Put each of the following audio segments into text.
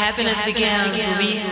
happiness begins, begins. Louise.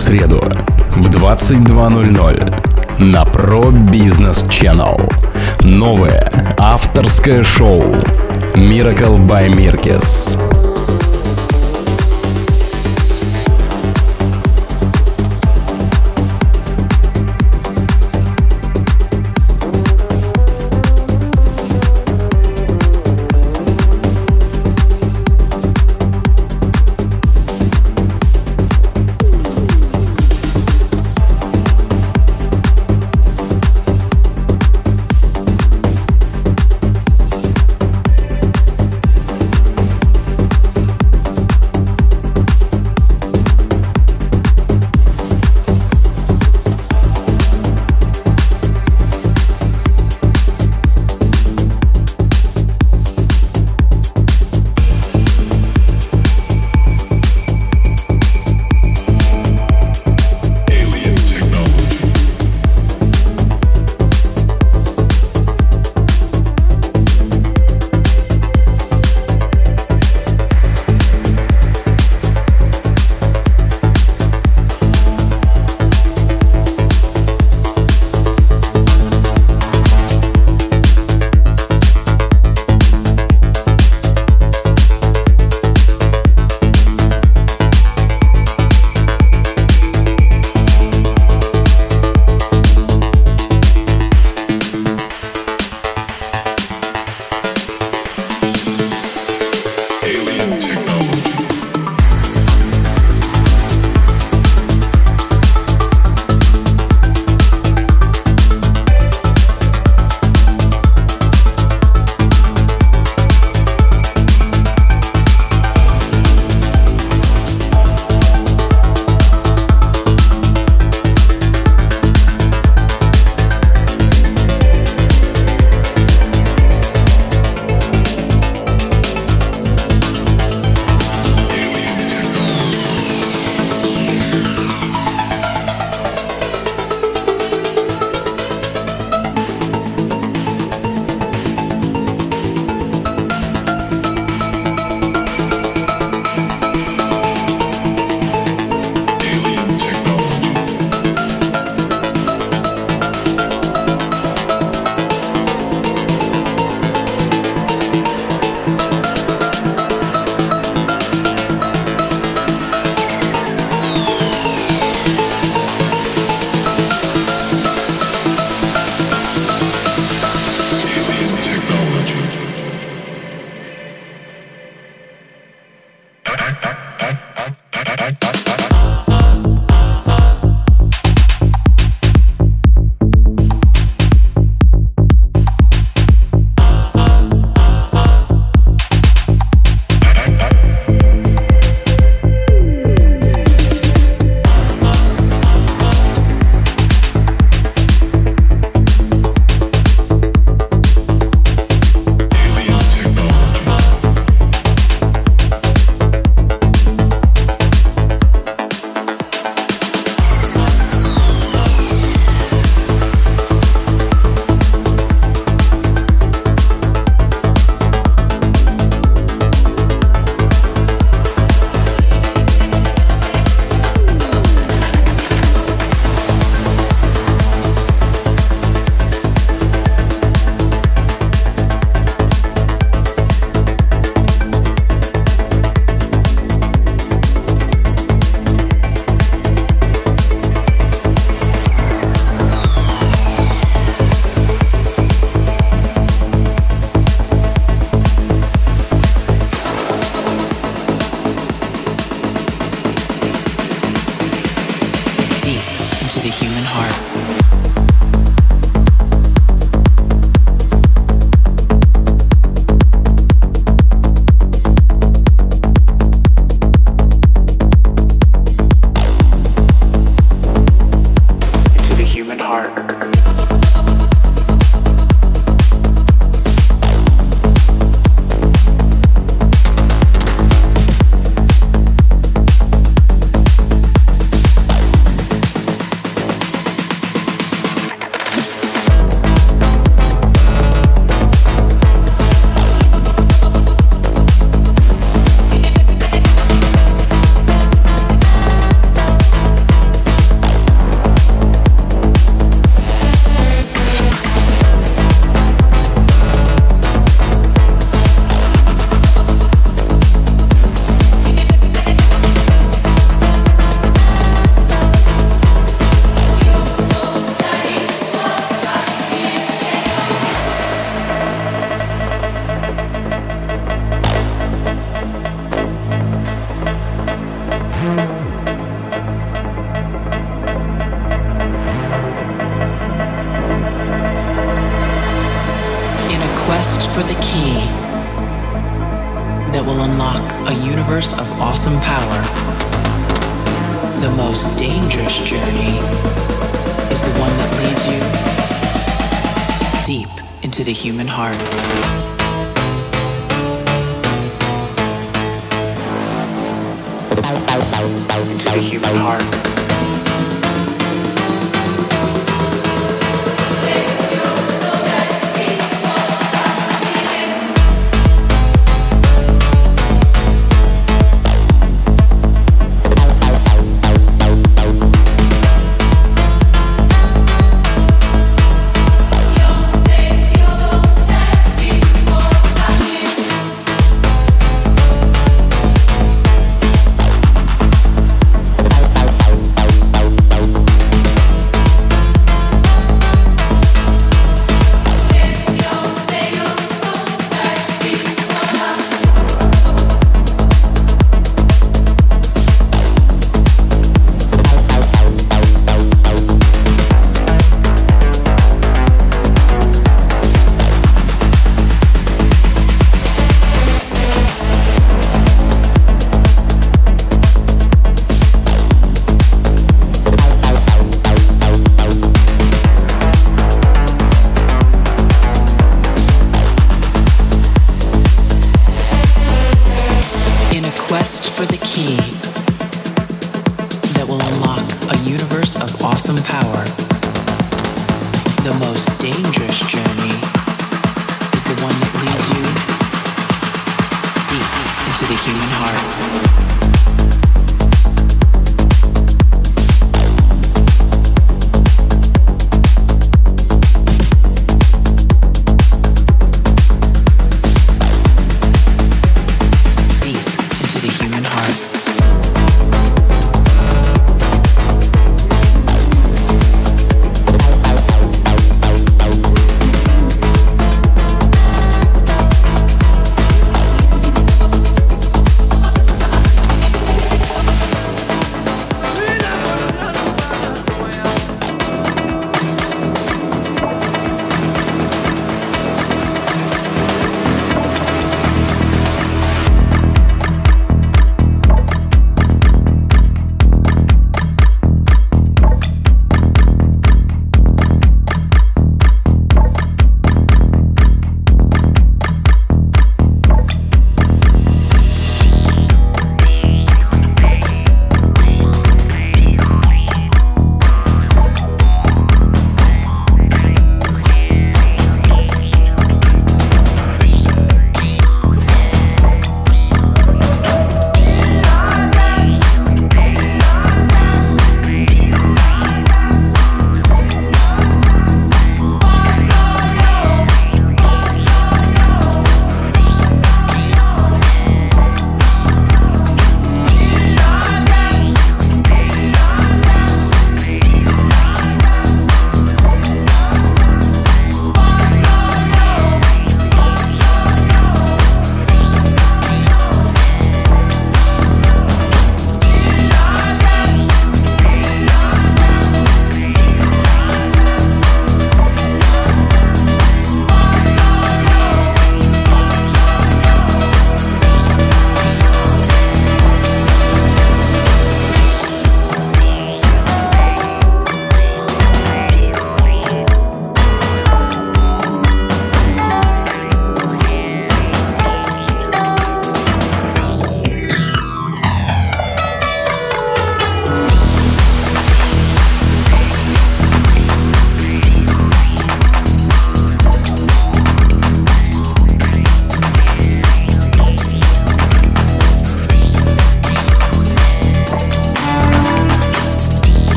Среду в 22.00 на Pro Business Channel. Новое авторское шоу Miracle by Mirkes.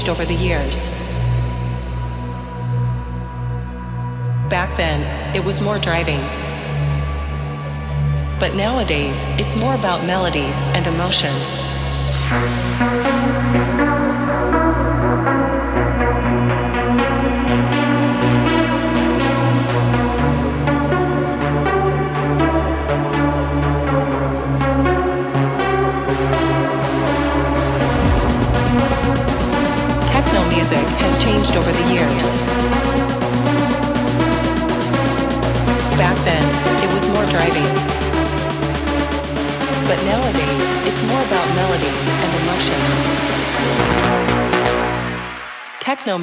Changed over the years. Back then, it was more driving. But nowadays, it's more about melodies and emotions.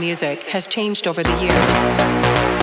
Music has changed over the years.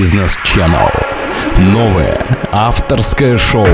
Business Channel. Новое авторское шоу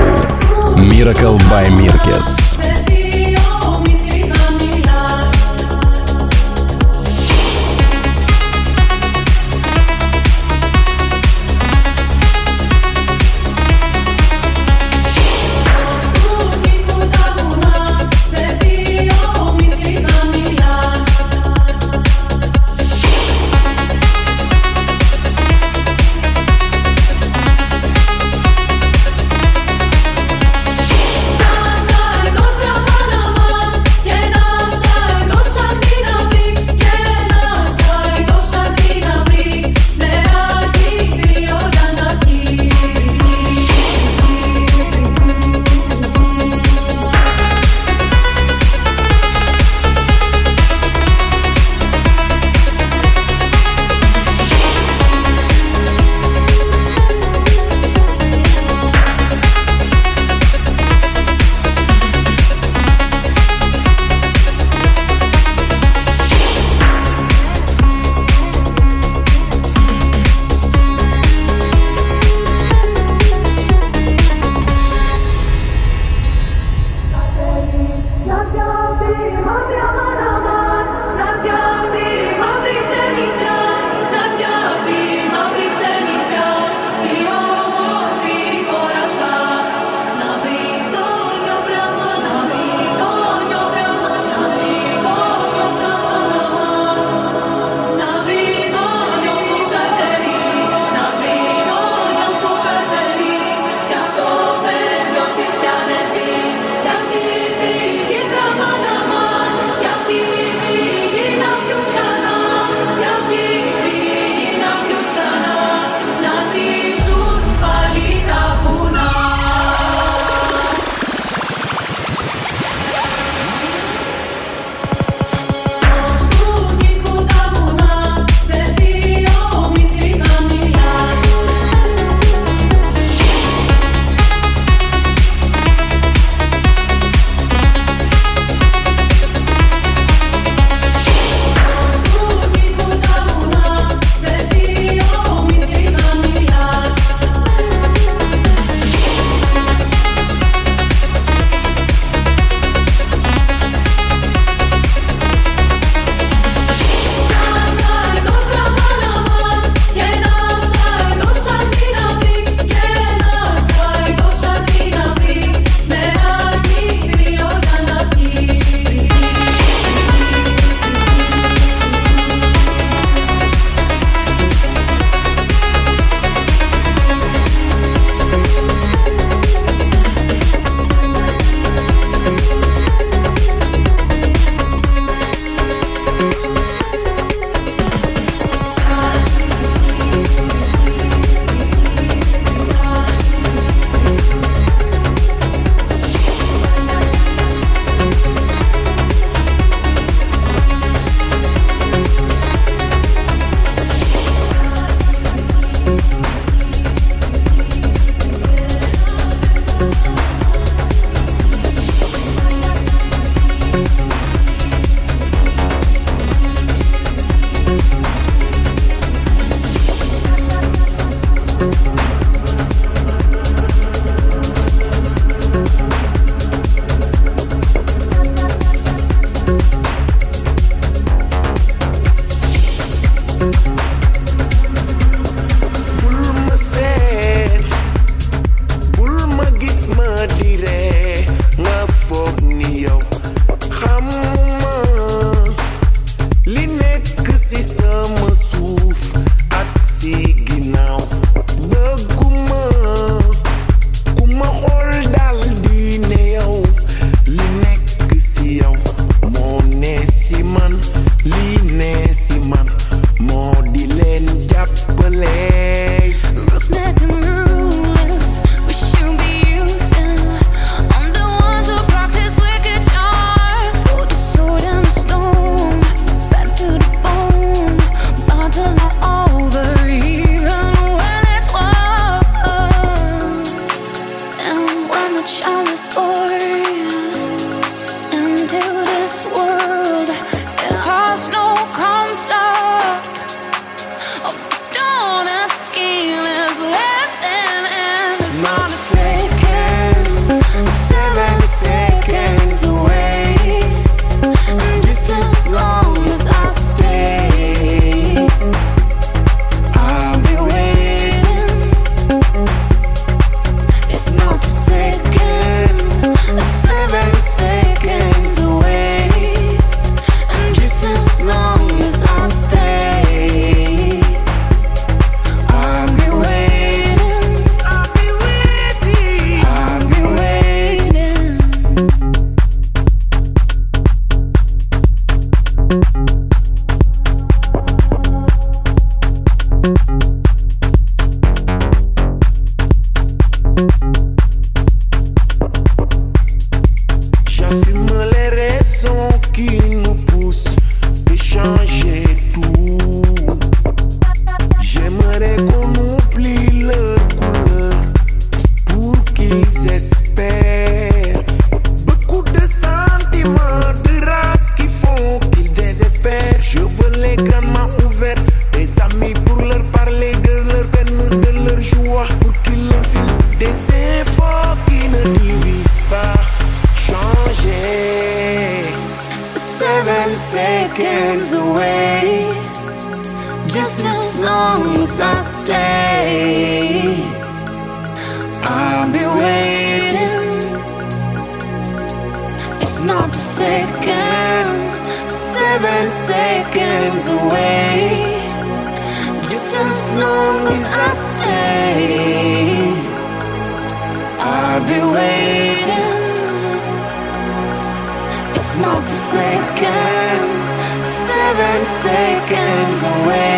seven seconds away.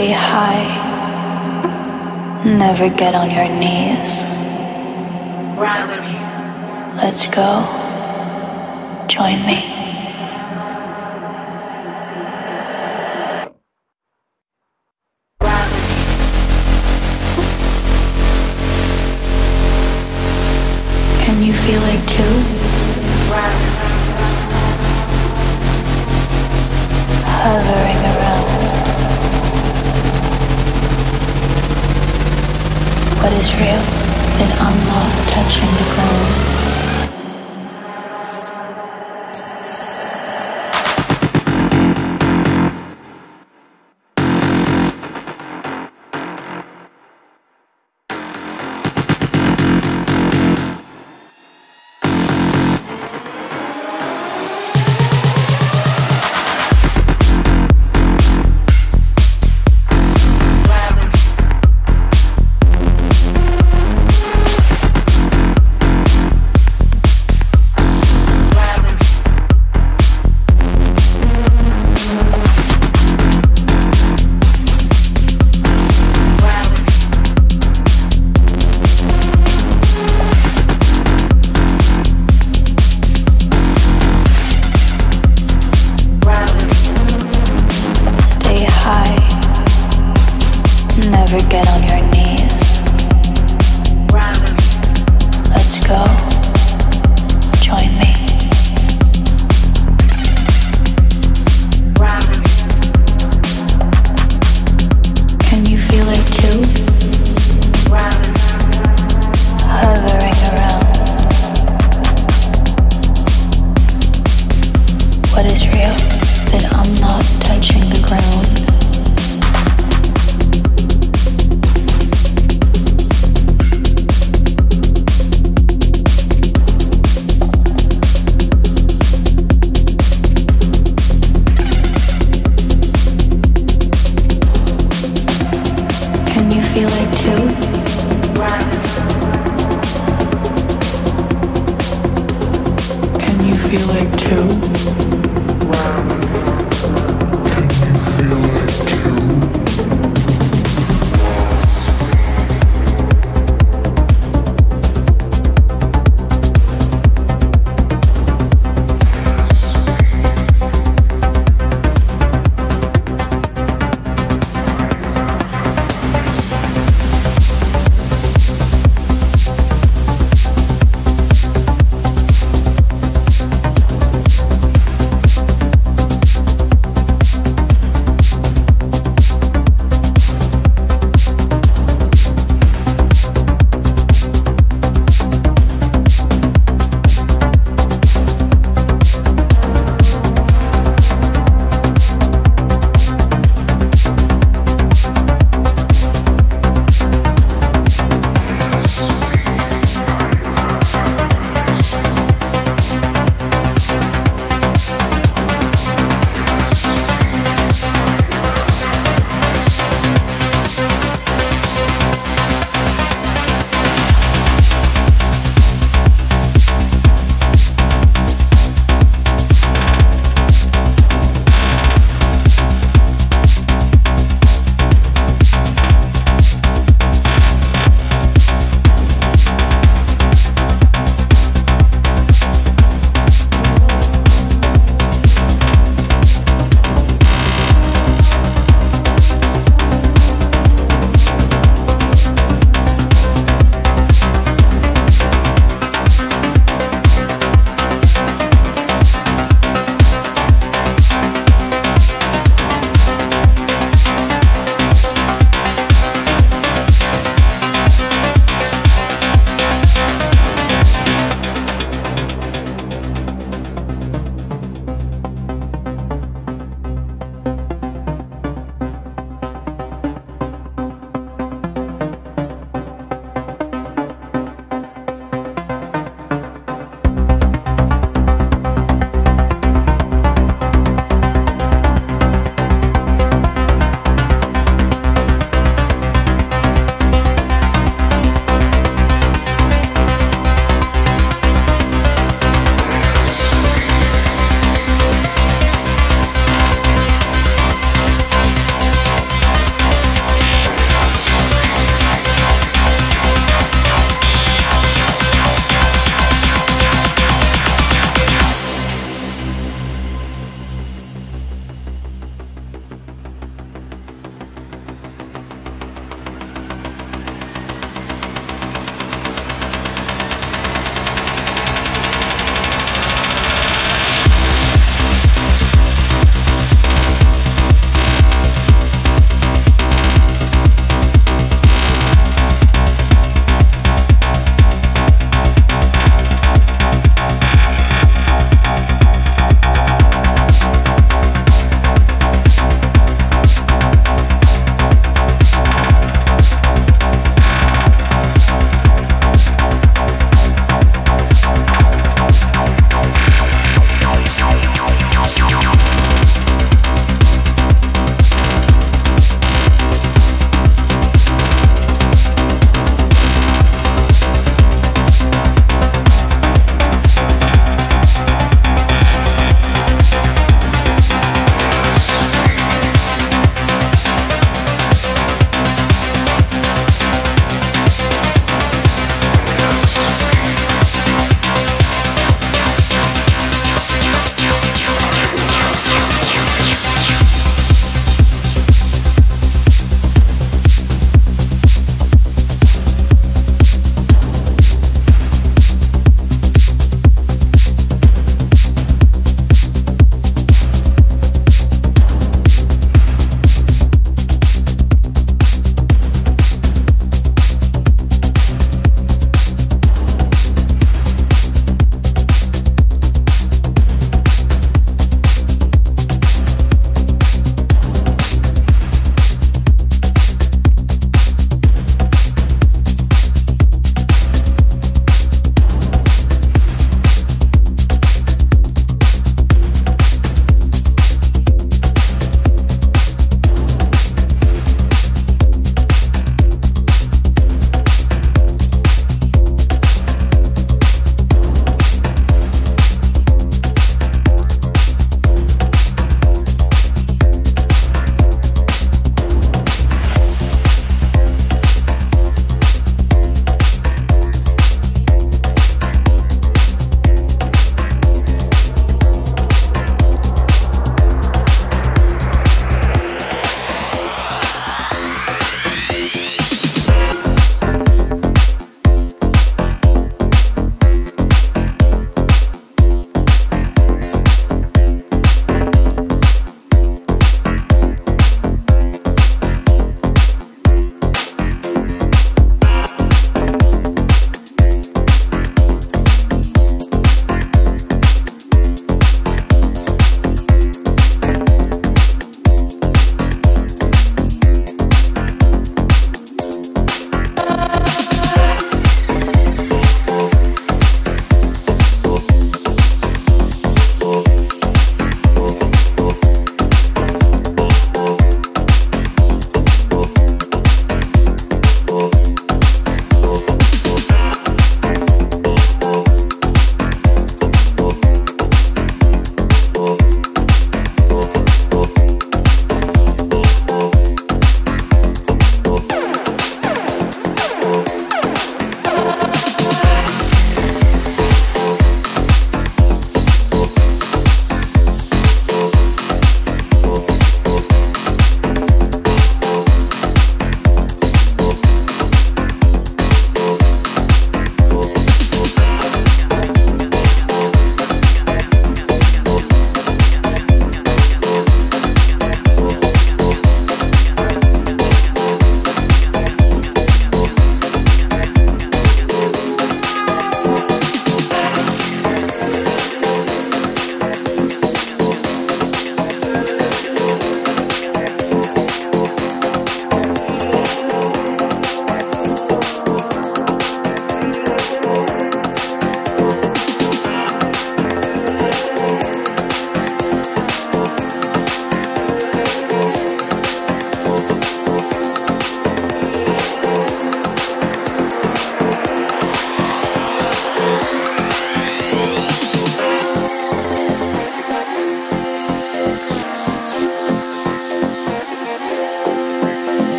stay high. Never get on your knees. Ride with me. Let's go. Join me.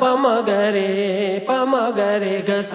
ಪಮಗರೆ ಪಮಗರೆ ಗಸ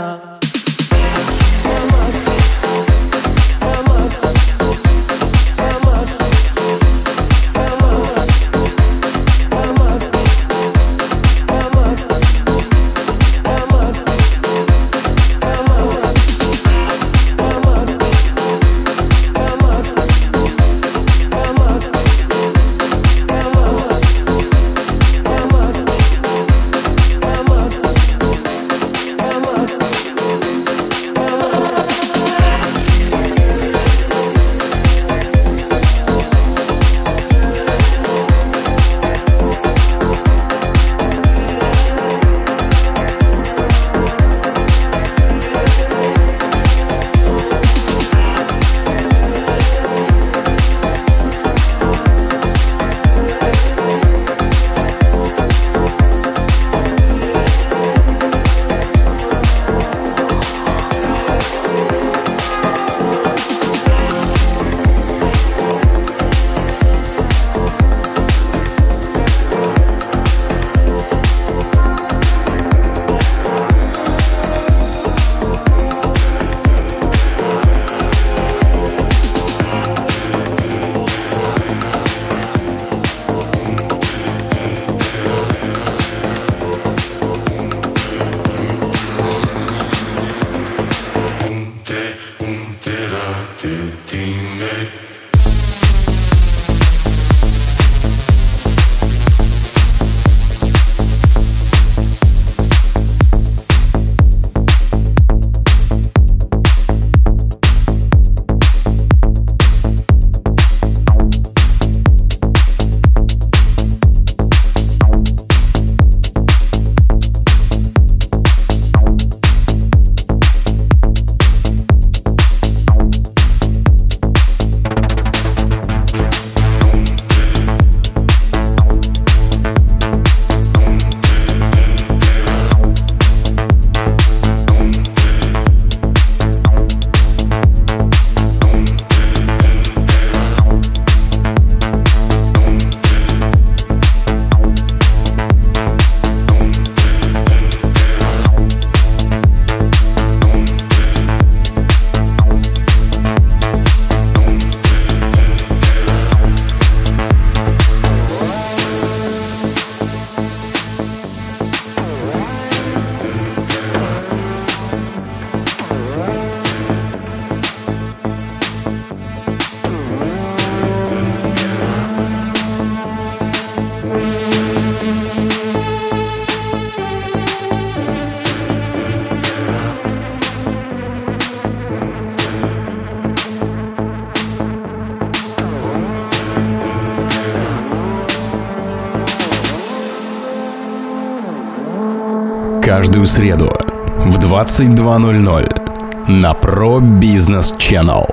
каждую среду в 22.00 на Pro Business Channel.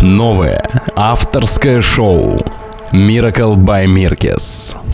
Новое авторское шоу Miracle by Mirkes.